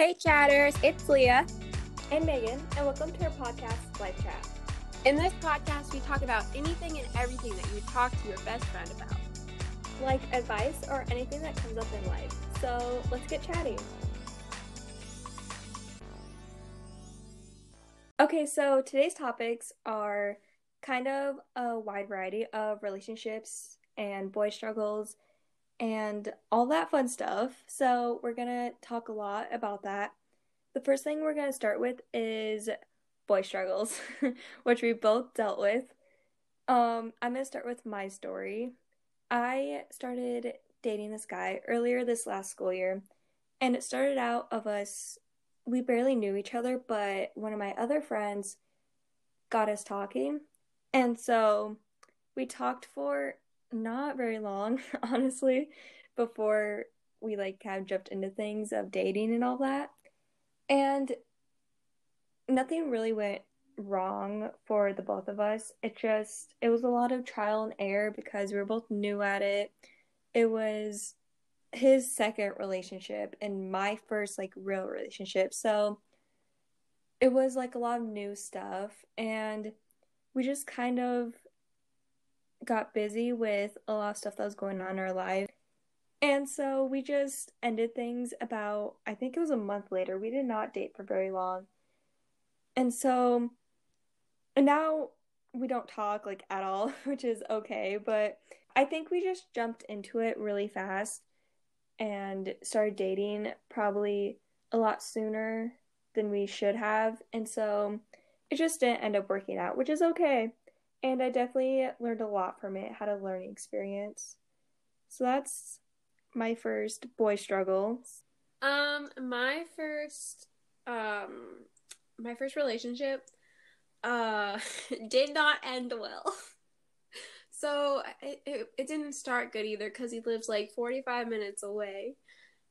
Hey, chatters, it's Leah. and Megan, and welcome to our podcast, Life Chat. In this podcast, we talk about anything and everything that you would talk to your best friend about. Like advice or anything that comes up in life. So let's get chatting. Okay, so today's topics are kind of a wide variety of relationships and boy struggles and all that fun stuff. So we're gonna talk a lot about that. The first thing we're gonna start with is boy struggles, which we both dealt with. Um, I'm gonna start with my story. I started dating this guy earlier this last school year, and it started out of us. We barely knew each other, but one of my other friends got us talking, and so we talked for not very long, honestly, before we like kind of jumped into things of dating and all that. And nothing really went wrong for the both of us. It just it was a lot of trial and error because we were both new at it. It was his second relationship and my first like real relationship. So it was like a lot of new stuff and we just kind of got busy with a lot of stuff that was going on in our life. And so we just ended things about, I think it was a month later. We did not date for very long. And so and now we don't talk like at all, which is okay, but I think we just jumped into it really fast and started dating probably a lot sooner than we should have. And so it just didn't end up working out, which is okay. And I definitely learned a lot from it, had a learning experience. So that's my first boy struggles. Um, my first, um, my first relationship, uh, did not end well. So it, it, it didn't start good either because he lives like 45 minutes away.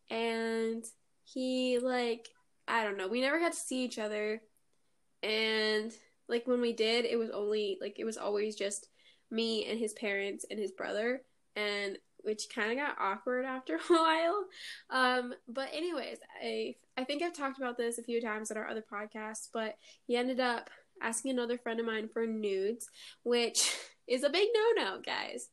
And he, like, I don't know, we never got to see each other. And, like, when we did, it was only, like, it was always just me and his parents and his brother. And which kind of got awkward after a while. Um, but anyways, I I think I've talked about this a few times at our other podcasts, but he ended up asking another friend of mine for nudes, which is a big no-no, guys.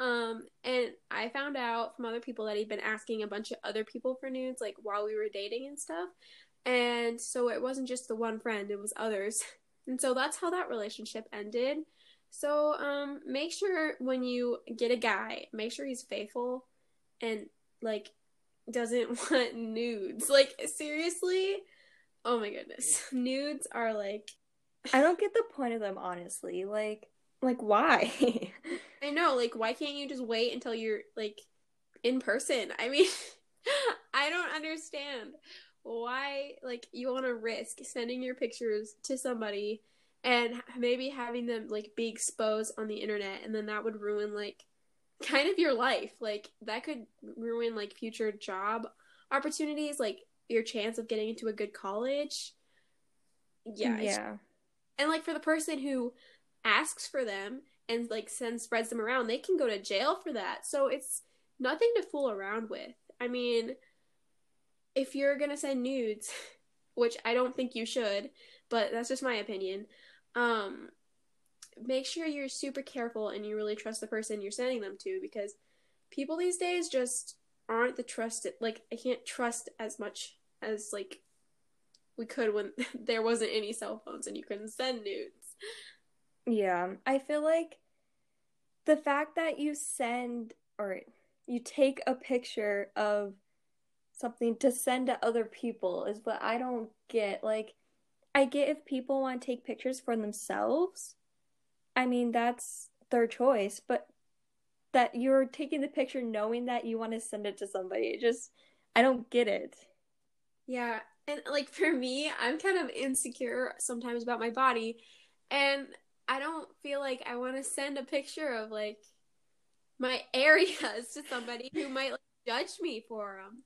Um, and I found out from other people that he'd been asking a bunch of other people for nudes, like while we were dating and stuff. And so it wasn't just the one friend; it was others. And so that's how that relationship ended. So um, make sure when you get a guy, make sure he's faithful and like doesn't want nudes. Like seriously, oh my goodness, nudes are like I don't get the point of them honestly. Like like why? I know, like why can't you just wait until you're like in person? I mean, I don't understand why like you want to risk sending your pictures to somebody and maybe having them like be exposed on the internet and then that would ruin like kind of your life. Like that could ruin like future job opportunities, like your chance of getting into a good college. Yeah. Yeah. And like for the person who asks for them and like sends spreads them around, they can go to jail for that. So it's nothing to fool around with. I mean, if you're to send nudes, which I don't think you should, but that's just my opinion. Um make sure you're super careful and you really trust the person you're sending them to because people these days just aren't the trusted like I can't trust as much as like we could when there wasn't any cell phones and you couldn't send nudes. Yeah, I feel like the fact that you send or you take a picture of something to send to other people is what I don't get. Like, I get if people want to take pictures for themselves. I mean, that's their choice, but that you're taking the picture knowing that you want to send it to somebody, just, I don't get it. Yeah, and like for me, I'm kind of insecure sometimes about my body, and I don't feel like I want to send a picture of like my areas to somebody who might like judge me for them.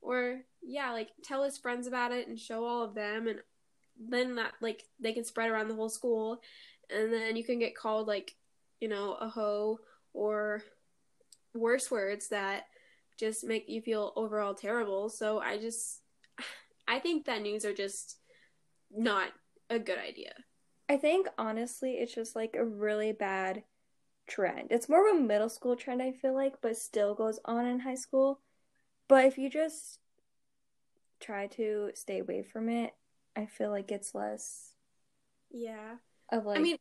Or yeah, like tell his friends about it and show all of them and then that like they can spread around the whole school and then you can get called like, you know, a hoe or worse words that just make you feel overall terrible. So I just I think that news are just not a good idea. I think honestly, it's just like a really bad trend. It's more of a middle school trend, I feel like, but still goes on in high school. But if you just try to stay away from it, I feel like it's less Yeah. of like. I mean,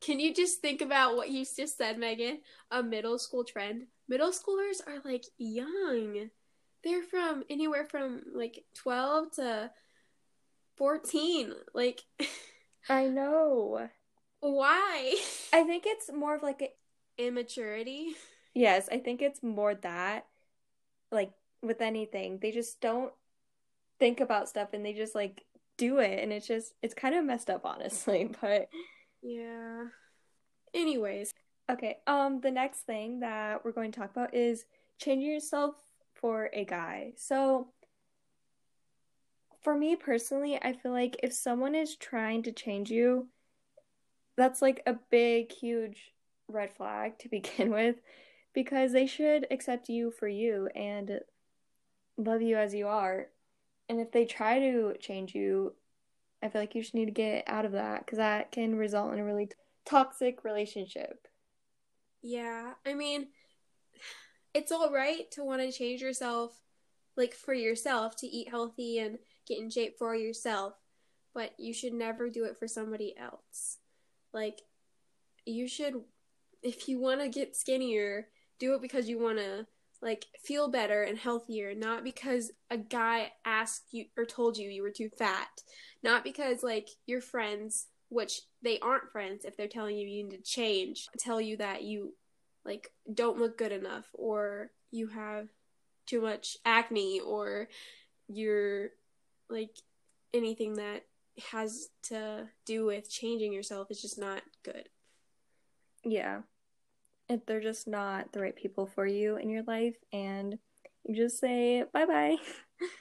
can you just think about what you just said, Megan? A middle school trend. Middle schoolers are like young. They're from anywhere from like 12 to 14. Like, I know. why? I think it's more of like a Immaturity. yes. I think it's more that, like with anything, they just don't think about stuff and they just like do it, and it's just it's kind of messed up, honestly. But Yeah. Anyways, Okay, um, the next thing that we're going to talk about is changing yourself for a guy. So, for me personally, I feel like if someone is trying to change you, that's like a big, huge red flag to begin with, because they should accept you for you and love you as you are. And if they try to change you, I feel like you just need to get out of that because that can result in a really toxic relationship. yeah, I mean, it's all right to want to change yourself, like for yourself, to eat healthy and get in shape for yourself, but you should never do it for somebody else. Like, you should, if you want to get skinnier, do it because you want to, like, feel better and healthier, not because a guy asked you or told you you were too fat, not because, like, your friends which they aren't friends if they're telling you you need to change, tell you that you like don't look good enough or you have too much acne or you're like anything that has to do with changing yourself is just not good. Yeah. If they're just not the right people for you in your life, and you just say bye bye.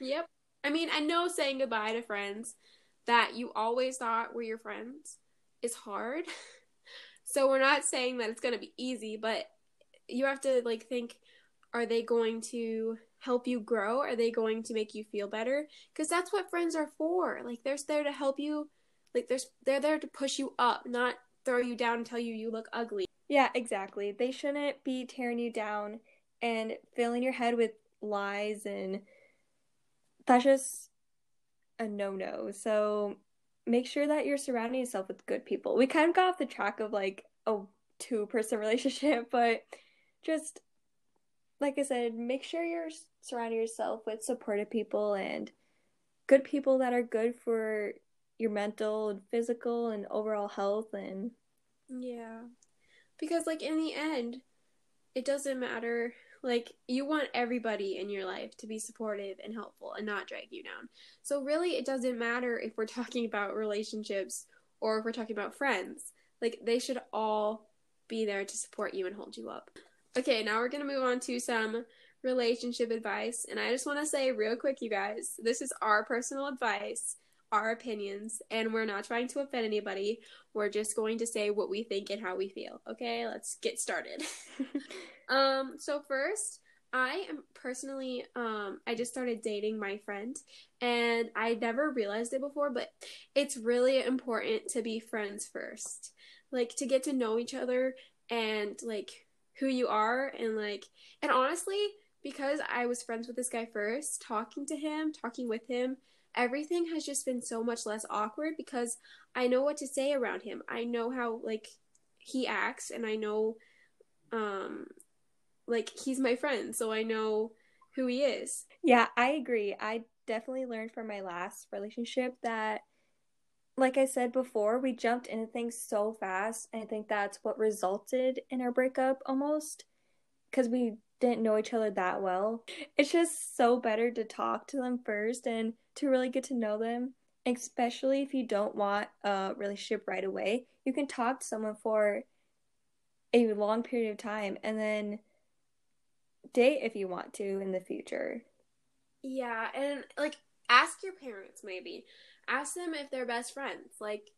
Yep. I mean, I know saying goodbye to friends that you always thought were your friends is hard. So we're not saying that it's going to be easy, but you have to like think are they going to help you grow? Are they going to make you feel better? Cuz that's what friends are for. Like they're there to help you. Like there's they're there to push you up, not throw you down and tell you you look ugly. Yeah, exactly. They shouldn't be tearing you down and filling your head with lies, and that's just a no no. So make sure that you're surrounding yourself with good people. We kind of got off the track of like a two person relationship, but just like I said, make sure you're surrounding yourself with supportive people and good people that are good for your mental and physical and overall health and Yeah. Because like in the end, it doesn't matter like you want everybody in your life to be supportive and helpful and not drag you down. So really it doesn't matter if we're talking about relationships or if we're talking about friends. Like they should all be there to support you and hold you up. Okay, now we're going to move on to some relationship advice. And I just want to say real quick you guys, this is our personal advice our opinions and we're not trying to offend anybody. We're just going to say what we think and how we feel. Okay, let's get started. um so first, I am personally um I just started dating my friend and I never realized it before, but it's really important to be friends first. Like to get to know each other and like who you are and like and honestly, because I was friends with this guy first, talking to him, talking with him, everything has just been so much less awkward because I know what to say around him. I know how like he acts and I know um like he's my friend, so I know who he is. Yeah, I agree. I definitely learned from my last relationship that like I said before, we jumped into things so fast, I think that's what resulted in our breakup almost because we didn't know each other that well. It's just so better to talk to them first and to really get to know them, especially if you don't want a relationship right away. You can talk to someone for a long period of time and then date if you want to in the future. Yeah, and like ask your parents maybe. Ask them if they're best friends. Like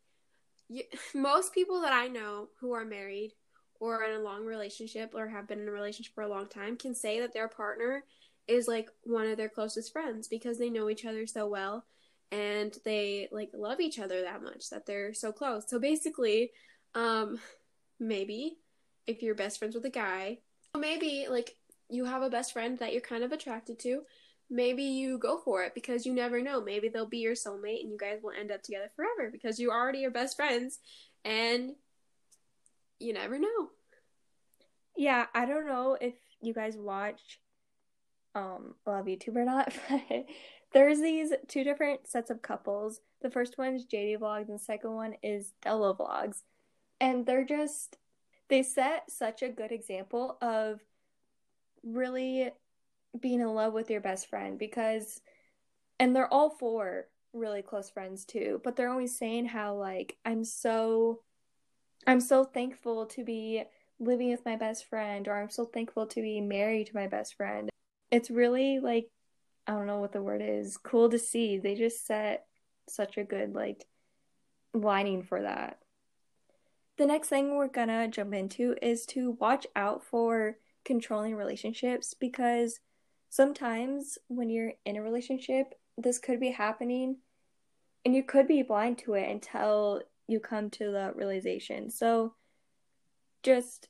you, most people that I know who are married or in a long relationship or have been in a relationship for a long time can say that their partner is like one of their closest friends because they know each other so well and they like love each other that much that they're so close. So basically, um maybe if you're best friends with a guy, maybe like you have a best friend that you're kind of attracted to, maybe you go for it because you never know. Maybe they'll be your soulmate and you guys will end up together forever because you already are best friends and you never know. Yeah, I don't know if you guys watch um Love YouTube or not, but there's these two different sets of couples. The first one is JD Vlogs and the second one is Della Vlogs. And they're just they set such a good example of really being in love with your best friend because and they're all four really close friends too but they're always saying how like i'm so i'm so thankful to be living with my best friend or i'm so thankful to be married to my best friend. It's really like i don't know what the word is cool to see. They just set such a good like lining for that. The next thing we're gonna jump into is to watch out for controlling relationships because sometimes when you're in a relationship, this could be happening and you could be blind to it until you come to the realization. So just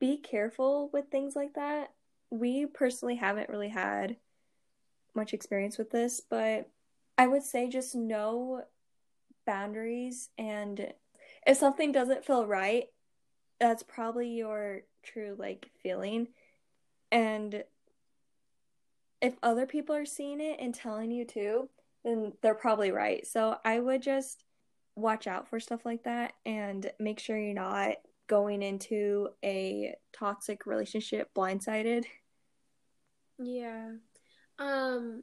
be careful with things like that. We personally haven't really had much experience with this, but I would say just know boundaries and if something doesn't feel right, that's probably your true like feeling. And if other people are seeing it and telling you too, then they're probably right. So I would just watch out for stuff like that and make sure you're not going into a toxic relationship blindsided. Yeah. Um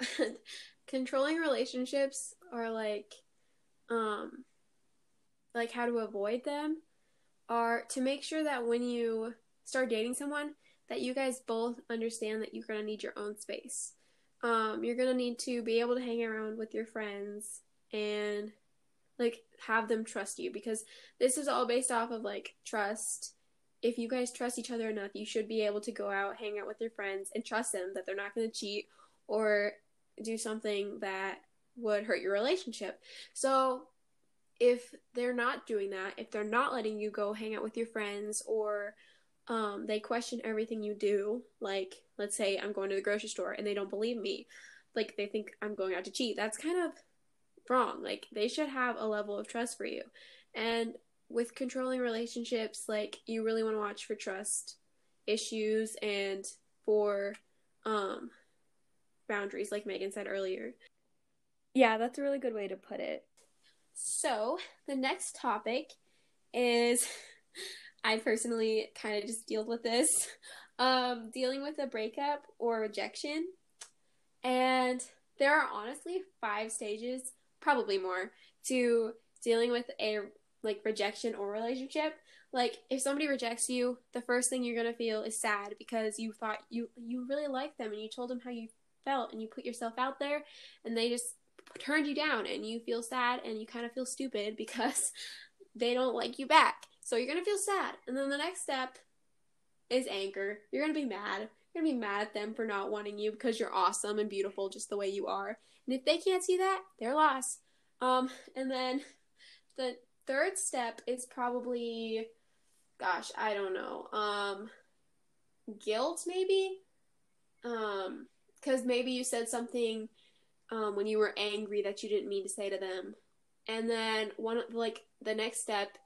controlling relationships are like um like how to avoid them are to make sure that when you start dating someone that you guys both understand that you're going to need your own space. Um, you're going to need to be able to hang around with your friends and like have them trust you because this is all based off of like trust. If you guys trust each other enough, you should be able to go out, hang out with your friends, and trust them that they're not going to cheat or do something that would hurt your relationship. So, if they're not doing that, if they're not letting you go hang out with your friends or um, they question everything you do. Like, let's say I'm going to the grocery store and they don't believe me. Like, they think I'm going out to cheat. That's kind of wrong. Like, they should have a level of trust for you. And with controlling relationships, like, you really want to watch for trust issues and for um, boundaries, like Megan said earlier. Yeah, that's a really good way to put it. So, the next topic is I personally kind of just dealt with this. Um, dealing with a breakup or rejection. And there are honestly five stages, probably more, to dealing with a like rejection or relationship. Like if somebody rejects you, the first thing you're gonna feel is sad because you thought you you really liked them and you told them how you felt and you put yourself out there and they just turned you down and you feel sad and you kind of feel stupid because they don't like you back. So you're gonna feel sad. And then the next step is anger. You're gonna be mad. You're gonna be mad at them for not wanting you because you're awesome and beautiful just the way you are. And if they can't see that, they're lost. Um, and then the third step is probably gosh, I don't know. Um guilt maybe? Um cuz maybe you said something um when you were angry that you didn't mean to say to them. And then one like the next step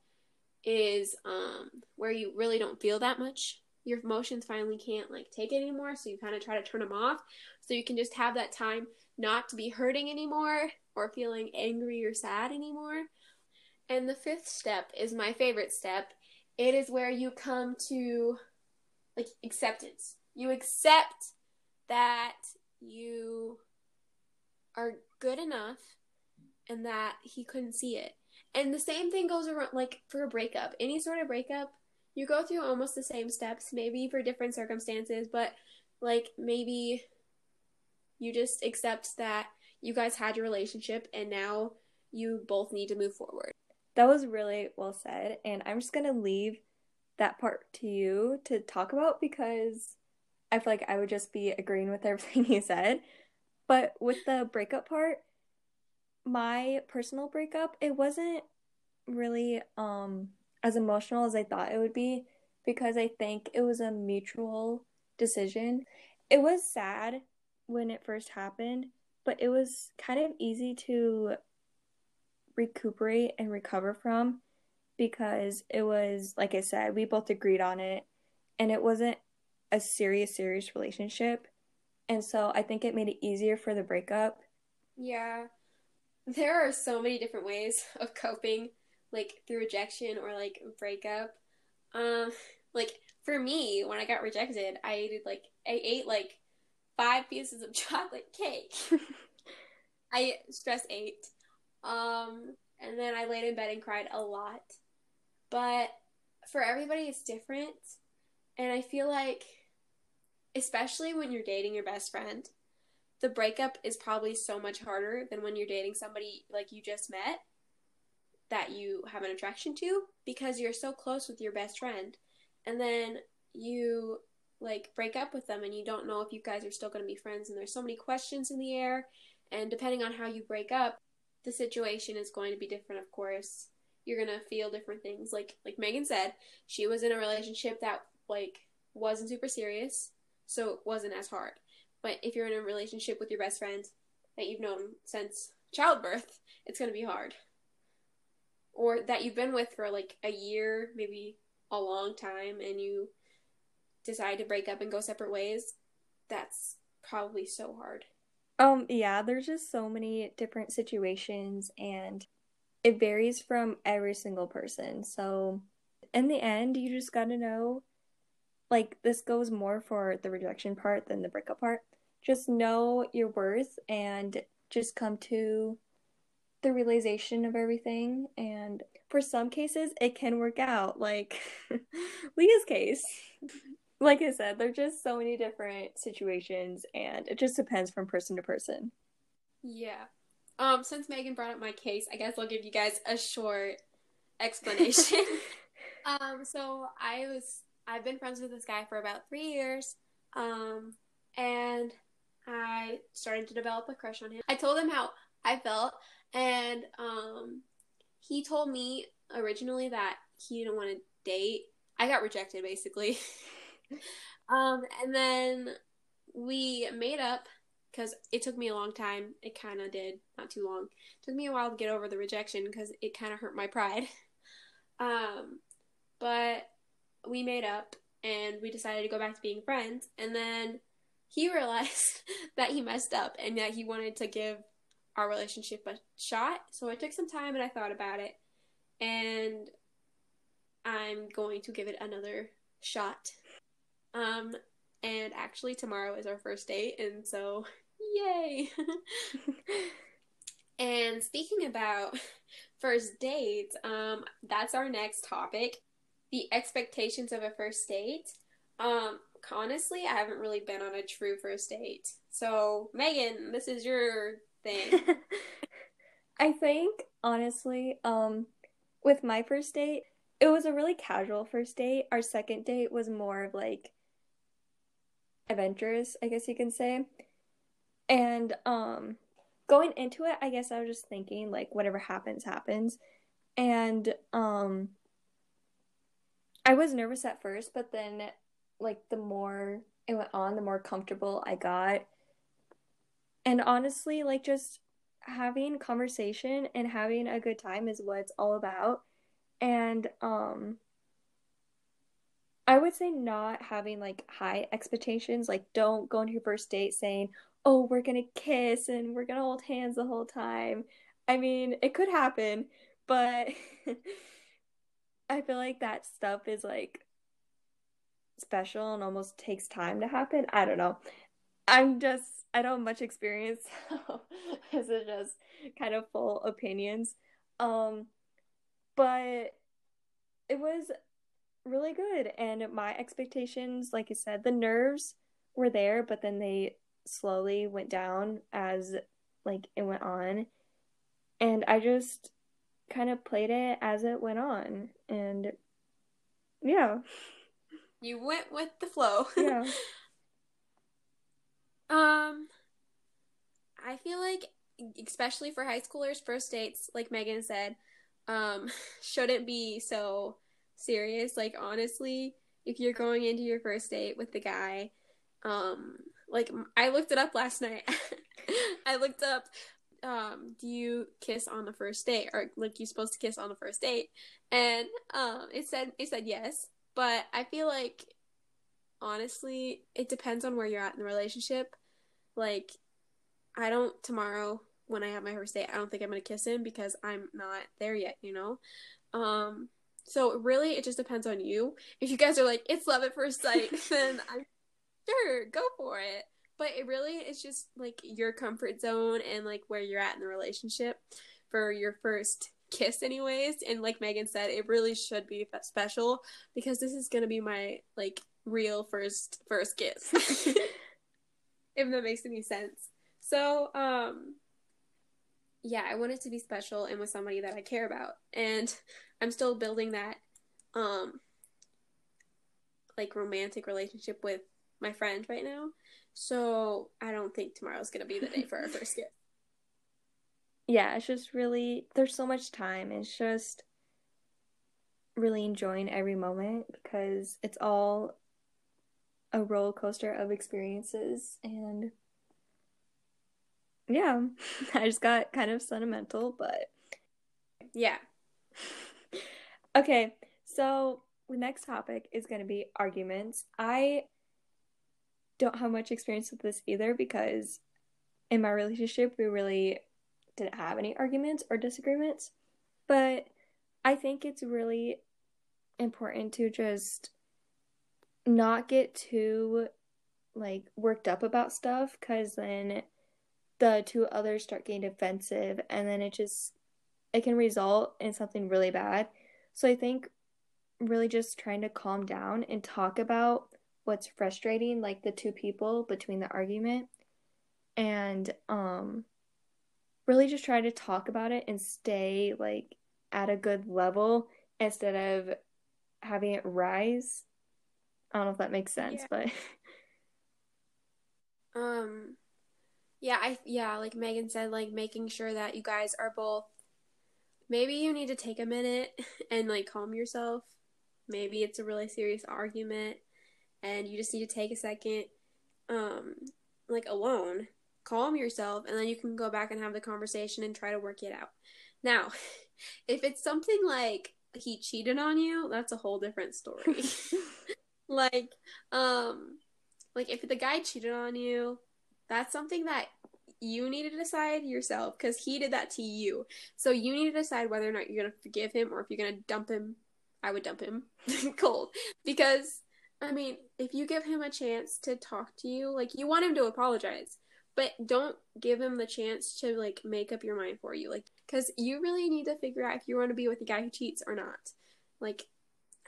is um where you really don't feel that much your emotions finally can't like take it anymore so you kind of try to turn them off so you can just have that time not to be hurting anymore or feeling angry or sad anymore. And the fifth step is my favorite step. It is where you come to like acceptance. You accept that you are good enough and that he couldn't see it. And the same thing goes around like for a breakup. Any sort of breakup, you go through almost the same steps, maybe for different circumstances, but like maybe you just accept that you guys had your relationship and now you both need to move forward. That was really well said, and I'm just going to leave that part to you to talk about because I feel like I would just be agreeing with everything you said. But with the breakup part, my personal breakup, it wasn't really um as emotional as I thought it would be because I think it was a mutual decision. It was sad when it first happened, but it was kind of easy to recuperate and recover from because it was like I said, we both agreed on it and it wasn't a serious serious relationship. And so I think it made it easier for the breakup. Yeah. There are so many different ways of coping like through rejection or like breakup. Um like for me, when I got rejected, I ate like I ate like five pieces of chocolate cake. I stress ate. Um and then I laid in bed and cried a lot. But for everybody it's different. And I feel like especially when you're dating your best friend, the breakup is probably so much harder than when you're dating somebody like you just met that you have an attraction to because you're so close with your best friend and then you like break up with them and you don't know if you guys are still going to be friends and there's so many questions in the air and depending on how you break up the situation is going to be different of course. You're going to feel different things. Like like Megan said she was in a relationship that like wasn't super serious so it wasn't as hard. But if you're in a relationship with your best friend that you've known since childbirth it's going to be hard. Or that you've been with for like a year maybe a long time and you decide to break up and go separate ways, that's probably so hard. Um yeah, there's just so many different situations and it varies from every single person. So in the end, you just got to know like this goes more for the rejection part than the breakup part. Just know your worth and just come to the realization of everything and for some cases it can work out like leah's case like i said there's just so many different situations and it just depends from person to person yeah um since megan brought up my case i guess i'll give you guys a short explanation um so i was i've been friends with this guy for about three years um and i started to develop a crush on him i told him how i felt and um, he told me originally that he didn't want to date. I got rejected basically. um, and then we made up because it took me a long time. It kind of did, not too long. It took me a while to get over the rejection because it kind of hurt my pride. Um, but we made up and we decided to go back to being friends. And then he realized that he messed up and that he wanted to give our relationship a shot. So I took some time and I thought about it. And I'm going to give it another shot. Um, and actually, tomorrow is our first date, and so yay! and speaking about first dates, um, that's our next topic the expectations of a first date. Um, honestly, I haven't really been on a true first date. So, Megan, this is your thing. I think honestly, um, with my first date, it was a really casual first date. Our second date was more of like adventurous, I guess you can say. And um going into it, I guess I was just thinking like whatever happens happens. And um I was nervous at first, but then like the more it went on, the more comfortable I got and honestly, like just having conversation and having a good time is what it's all about. And um I would say not having like high expectations, like don't go into your first date saying, "Oh, we're going to kiss and we're going to hold hands the whole time." I mean, it could happen, but I feel like that stuff is like special and almost takes time to happen. I don't know. I'm just I don't have much experience, so this is just kind of full opinions. Um, but it was really good, and my expectations, like I said, the nerves were there, but then they slowly went down as like it went on, and I just kind of played it as it went on, and yeah. You went with the flow. Yeah. Um, I feel like, especially for high schoolers, first dates, like Megan said, um, shouldn't be so serious. Like, honestly, if you're going into your first date with the guy, um, like I looked it up last night. I looked up, um, do you kiss on the first date, or like you supposed to kiss on the first date? And um, it said it said yes, but I feel like honestly, it depends on where you're at in the relationship. Like, I don't tomorrow when I have my first date, I don't think I'm gonna kiss him because I'm not there yet, you know? Um so really it just depends on you. If you guys are like, it's love at first sight, then I'm sure, go for it. But it really is just like your comfort zone and like where you're at in the relationship for your first kiss anyways and like megan said it really should be special because this is gonna be my like real first first kiss if that makes any sense so um yeah i want it to be special and with somebody that i care about and i'm still building that um like romantic relationship with my friend right now so i don't think tomorrow's gonna be the day for our first kiss yeah, it's just really there's so much time. It's just really enjoying every moment because it's all a roller coaster of experiences and yeah, I just got kind of sentimental, but yeah. okay, so the next topic is going to be arguments. I don't have much experience with this either because in my relationship, we really didn't have any arguments or disagreements. But I think it's really important to just not get too like worked up about stuff because then the two others start getting defensive and then it just it can result in something really bad so i think really just trying to calm down and talk about what's frustrating like the two people between the argument and um really just try to talk about it and stay like at a good level instead of having it rise. I don't know if that makes sense, yeah. but um yeah, I yeah, like Megan said like making sure that you guys are both maybe you need to take a minute and like calm yourself. Maybe it's a really serious argument and you just need to take a second um like alone calm yourself and then you can go back and have the conversation and try to work it out. Now, if it's something like he cheated on you, that's a whole different story. like um like if the guy cheated on you, that's something that you need to decide yourself because he did that to you. So you need to decide whether or not you're gonna forgive him or if you're gonna dump him. I would dump him. Cold. Because I mean, if you give him a chance to talk to you, like you want him to apologize but don't give him the chance to like make up your mind for you. Like because you really need to figure out if you want to be with a guy who cheats or not. Like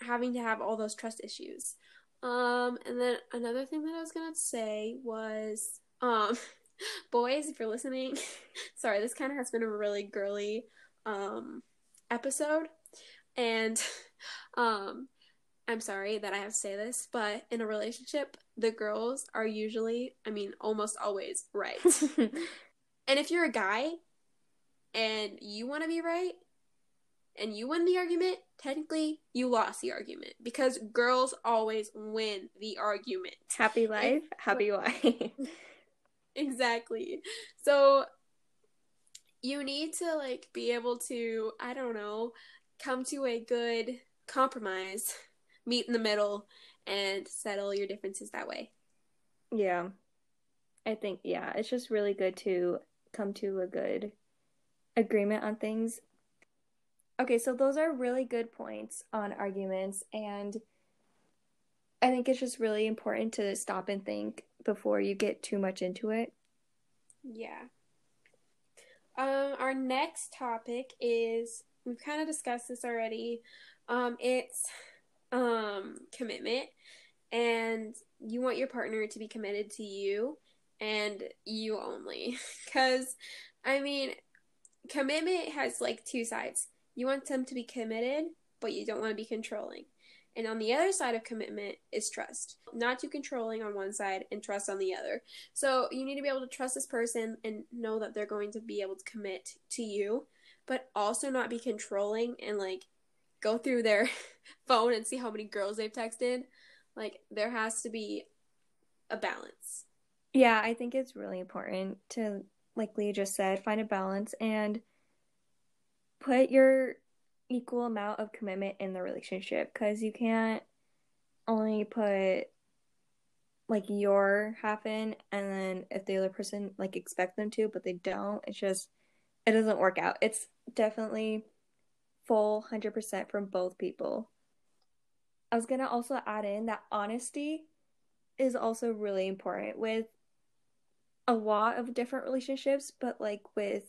having to have all those trust issues. Um and then another thing that i was gonna say was um boys if you're listening sorry this kind of has been a really girly um episode and um I'm sorry that I have to say this, but in a relationship, the girls are usually, I mean, almost always right. and if you're a guy and you want to be right and you win the argument, technically you lost the argument because girls always win the argument. Happy life, happy life. Exactly. So you need to like be able to, I don't know, come to a good compromise meet in the middle and settle your differences that way. Yeah. I think yeah, it's just really good to come to a good agreement on things. Okay, so those are really good points on arguments and I think it's just really important to stop and think before you get too much into it. Yeah. Um our next topic is we've kind of discussed this already. Um it's um commitment and you want your partner to be committed to you and you only cuz I mean commitment has like two sides. You want them to be committed, but you don't want to be controlling. And on the other side of commitment is trust. Not too controlling on one side and trust on the other. So you need to be able to trust this person and know that they're going to be able to commit to you, but also not be controlling and like go through their phone and see how many girls they've texted. Like there has to be a balance. Yeah, I think it's really important to, like Leah just said, find a balance and put your equal amount of commitment in the relationship because you can't only put like your half in and then if the other person like expect them to but they don't it's just it doesn't work out. It's definitely full 100% from both people. I was gonna also add in that honesty is also really important with a lot of different relationships but like with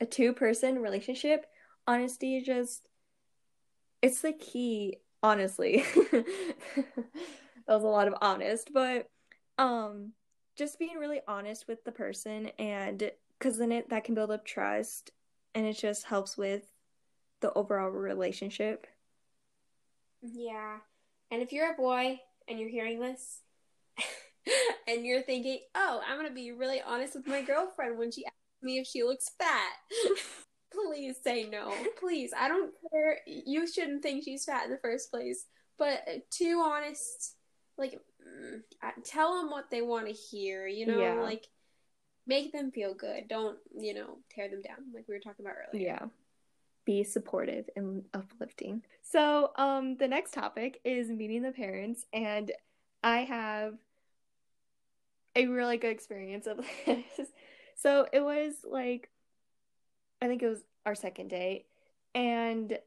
a two person relationship honesty just it's the key honestly. That was a lot of honest but um just being really honest with the person and because then it that can build up trust and it just helps with the overall relationship. Yeah. And if you're a boy and you're hearing this and you're thinking oh i'm gonna be really honest with my girlfriend when she asks me if she looks fat please say no. Please. I don't care. You shouldn't think she's fat in the first place. But too honest, like, mm, tell them what they want to hear, you know? Yeah. Like, make them feel good. Don't, you know, tear them down, like we were talking about earlier. Yeah. Be supportive and uplifting. So, um, the next topic is meeting the parents, and I have a really good experience of this. So it was like I think it was our second date. And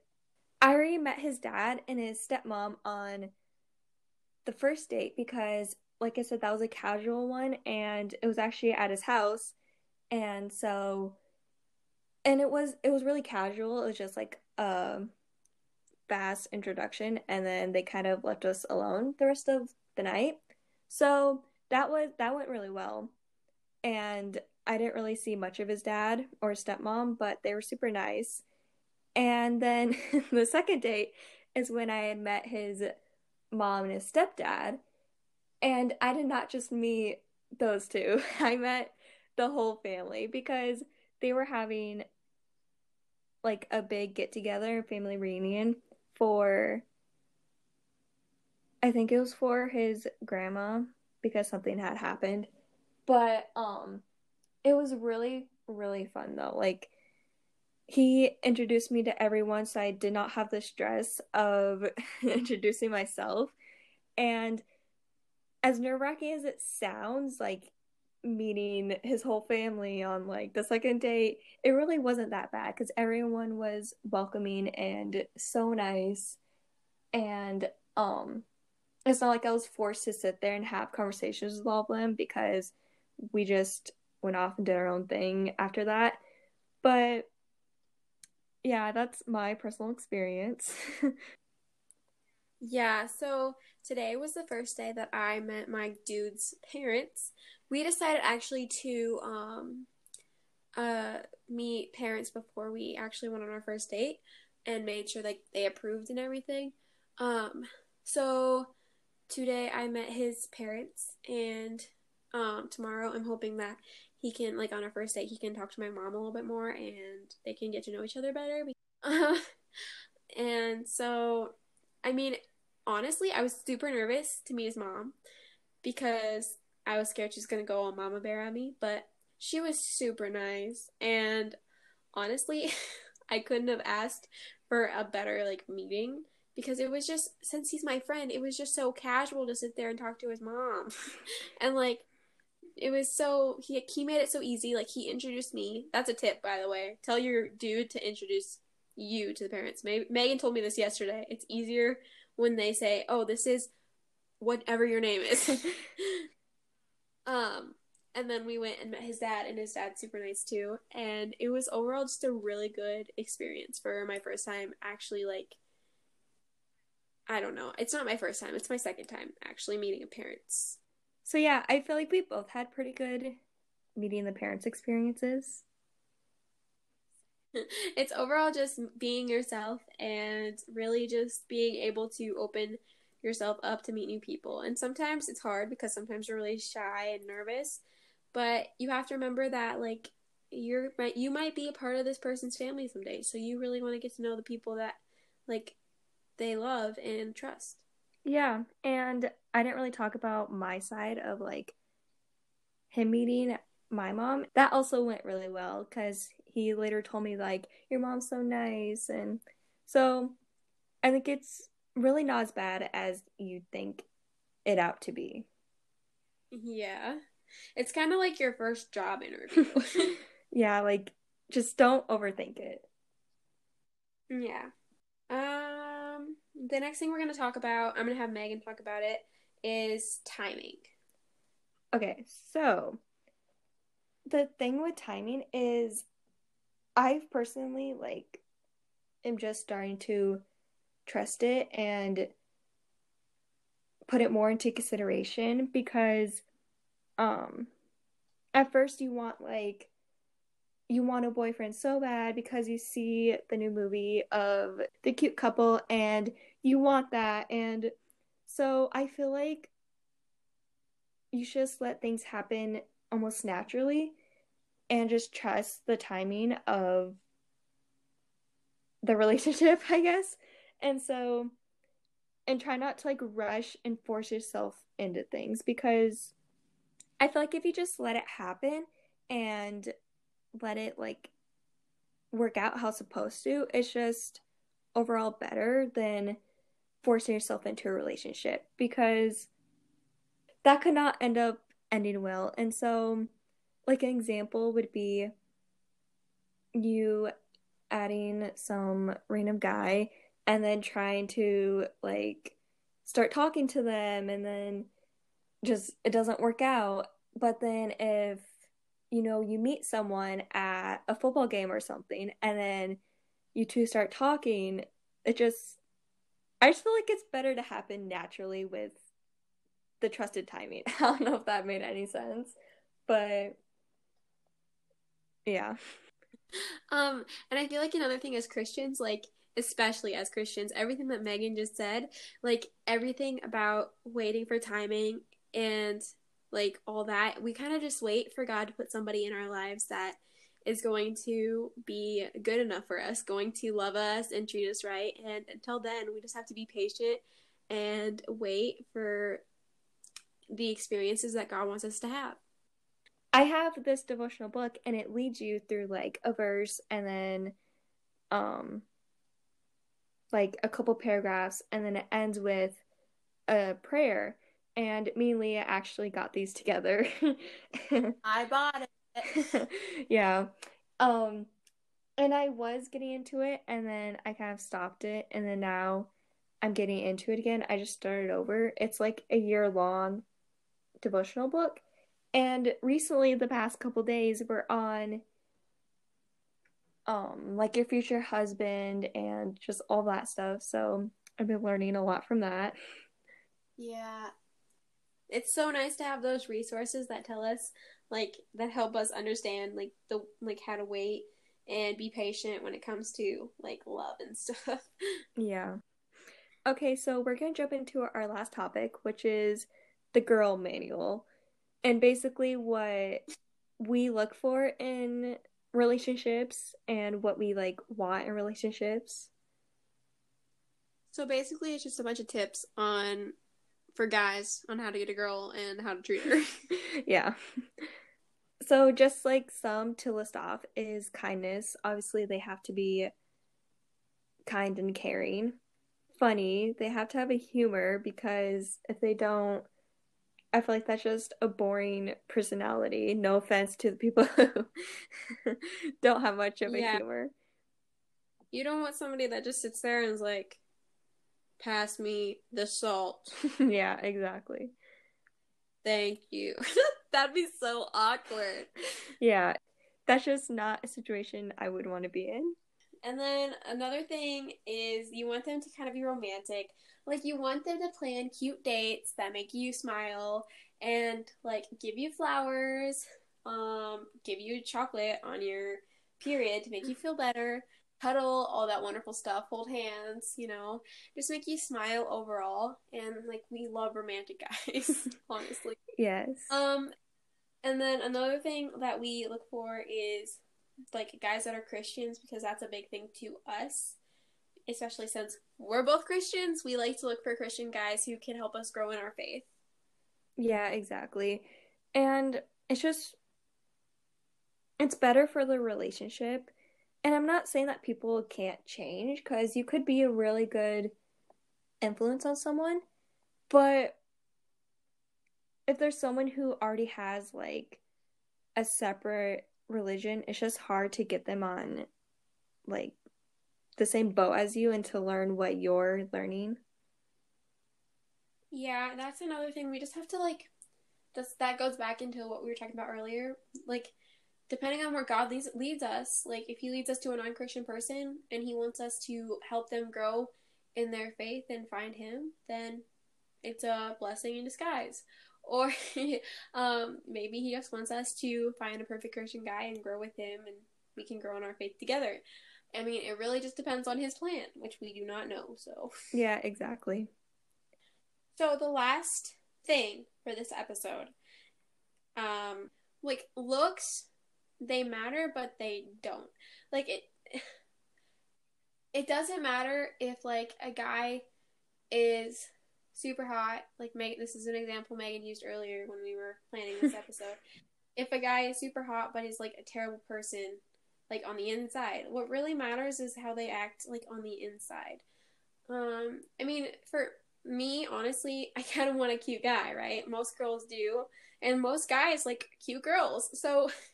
I already met his dad and his stepmom on the first date because, like I said, that was a casual one and it was actually at his house. And so, and it was, it was really casual. It was just like a fast introduction. And then they kind of left us alone the rest of the night. So that was, that went really well. And I didn't really see much of his dad or stepmom, but they were super nice. And then the second date is when I had met his mom and his stepdad. And I did not just meet those two, I met the whole family because they were having like a big get together, family reunion for I think it was for his grandma because something had happened. But um it was really really fun though. Like he introduced me to everyone so i did not have the stress of introducing myself. And as nerve-wracking as it sounds like meeting his whole family on like the second date it really wasn't that bad because everyone was welcoming and so nice. And um it's not like i was forced to sit there and have conversations with all of them because we just went off and did our own thing after that. But yeah, that's my personal experience. yeah, so today was the first day that I met my dude's parents. We decided actually to um uh meet parents before we actually went on our first date and made sure like they approved and everything. Um so today I met his parents and um tomorrow I'm hoping that he can like on our first date he can talk to my mom a little bit more and they can get to know each other better and so i mean honestly i was super nervous to meet his mom because i was scared she's gonna go all mama bear on me but she was super nice and honestly i couldn't have asked for a better like meeting because it was just since he's my friend it was just so casual to sit there and talk to his mom and like it was so he he made it so easy. Like he introduced me. That's a tip, by the way. Tell your dude to introduce you to the parents. May- Megan told me this yesterday. It's easier when they say, "Oh, this is whatever your name is." um, and then we went and met his dad, and his dad's super nice too. And it was overall just a really good experience for my first time actually like. I don't know. It's not my first time. It's my second time actually meeting a parents so yeah, I feel like we both had pretty good meeting the parents experiences. it's overall just being yourself and really just being able to open yourself up to meet new people. And sometimes it's hard because sometimes you're really shy and nervous, but you have to remember that like you're you might be a part of this person's family someday. So you really want to get to know the people that like they love and trust. Yeah, and I didn't really talk about my side of like him meeting my mom. That also went really well cuz he later told me like your mom's so nice and so I think it's really not as bad as you think it out to be. Yeah. It's kind of like your first job interview. yeah, like just don't overthink it. Yeah. Um the next thing we're going to talk about, I'm going to have Megan talk about it is timing. Okay, so the thing with timing is I've personally like am just starting to trust it and put it more into consideration because um at first you want like you want a boyfriend so bad because you see the new movie of the cute couple and you want that and so I feel like you should just let things happen almost naturally and just trust the timing of the relationship, I guess. And so, and try not to like rush and force yourself into things because I feel like if you just let it happen and let it like work out how it's supposed to, it's just overall better than forcing yourself into a relationship because that could not end up ending well. And so, like an example would be you adding some random guy and then trying to like start talking to them and then just it doesn't work out but then if you know you meet someone at a football game or something and then you two start talking it just i just feel like it's better to happen naturally with the trusted timing i don't know if that made any sense but yeah. Um, and I feel like another thing as Christians, like especially as Christians, everything that Megan just said, like everything about waiting for timing and like all that, we kind of just wait for God to put somebody in our lives that is going to be good enough for us, going to love us and treat us right. And until then, we just have to be patient and wait for the experiences that God wants us to have. I have this devotional book and it leads you through like a verse and then um like a couple paragraphs and then it ends with a prayer and me and Leah actually got these together. I bought it. yeah. Um and I was getting into it and then I kind of stopped it and then now I'm getting into it again. I just started over. It's like a year long devotional book and recently, the past couple days, we're on um like your future husband and just all that stuff. So I've been learning a lot from that. Yeah. It's so nice to have those resources that tell us like that help us understand like the like how to wait and be patient when it comes to like love and stuff. Yeah. Okay, so we're going to jump into our last topic, which is the girl manual and basically what we look for in relationships and what we like want in relationships. So basically it's just a bunch of tips on for guys on how to get a girl and how to treat her. yeah. So just like some to list off is kindness. Obviously they have to be kind and caring. Funny, they have to have a humor because if they don't I feel like that's just a boring personality. No offense to the people who don't have much of a yeah. humor. You don't want somebody that just sits there and is like, pass me the salt. yeah, exactly. Thank you. That'd be so awkward. Yeah, that's just not a situation I would want to be in. And then another thing is you want them to kind of be romantic. Like you want them to plan cute dates that make you smile and like give you flowers, um, give you chocolate on your period, to make you feel better, cuddle, all that wonderful stuff, hold hands, you know, just make you smile overall. And like we love romantic guys, honestly. Yes. Um, and then another thing that we look for is like guys that are Christians because that's a big thing to us, especially since we're both Christians. We like to look for Christian guys who can help us grow in our faith. Yeah, exactly. And it's just it's better for the relationship. And I'm not saying that people can't change cuz you could be a really good influence on someone, but if there's someone who already has like a separate religion, it's just hard to get them on like the same boat as you and to learn what you're learning. Yeah, that's another thing. We just have to like just that goes back into what we were talking about earlier. Like depending on where God leads leads us, like if he leads us to a non-Christian person and he wants us to help them grow in their faith and find him, then it's a blessing in disguise. Or um, maybe he just wants us to find a perfect Christian guy and grow with him and we can grow in our faith together. I mean, it really just depends on his plan, which we do not know. So, Yeah, exactly. so the last thing for this episode, um, like looks, they matter, but they don't. Like it, it doesn't matter if like a guy is super hot. Like Meg, this is an example Megan used earlier when we were planning this episode. if a guy is super hot but is like a terrible person, like on the inside, what really matters is how they act like on the inside. Um, I mean, for me, honestly, I kind of want a cute guy, right? Most girls do, and most guys like cute girls. So,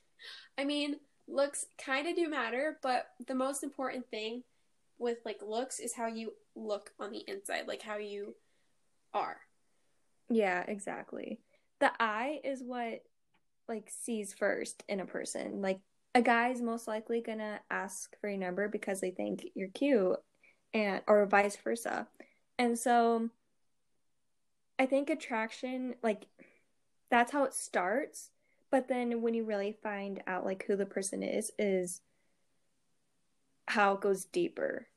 I mean, looks kind of do matter, but the most important thing with like looks is how you look on the inside, like how you are. Yeah, exactly. The eye is what like sees first in a person. Like a guy's most likely gonna ask for your number because they think you're cute and or vice versa. And so I think attraction like that's how it starts, but then when you really find out like who the person is is how it goes deeper.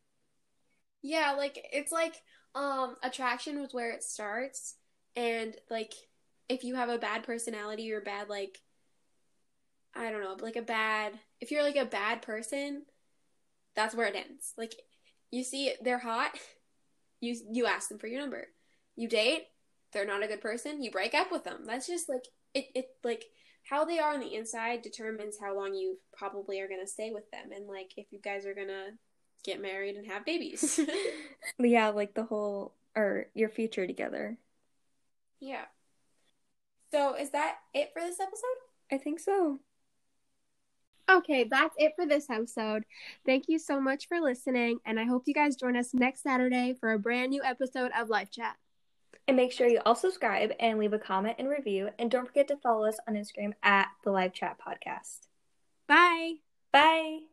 Yeah, like it's like um attraction was where it starts and like if you have a bad personality or bad like I don't know, like a bad if you're like a bad person, that's where it ends. Like you see they're hot, you you ask them for your number. You date, they're not a good person, you break up with them. That's just like it it like how they are on the inside determines how long you probably are going to stay with them and like if you guys are going to get married and have babies. yeah, like the whole or your future together. yeah. So is that it for this episode? I think so. Okay, that's it for this episode. Thank you so much for listening, and I hope you guys join us next Saturday for a brand new episode of Life Chat. And make sure you all subscribe and leave a comment and review. And don't forget to follow us on Instagram at the Live Chat Podcast. Bye. Bye.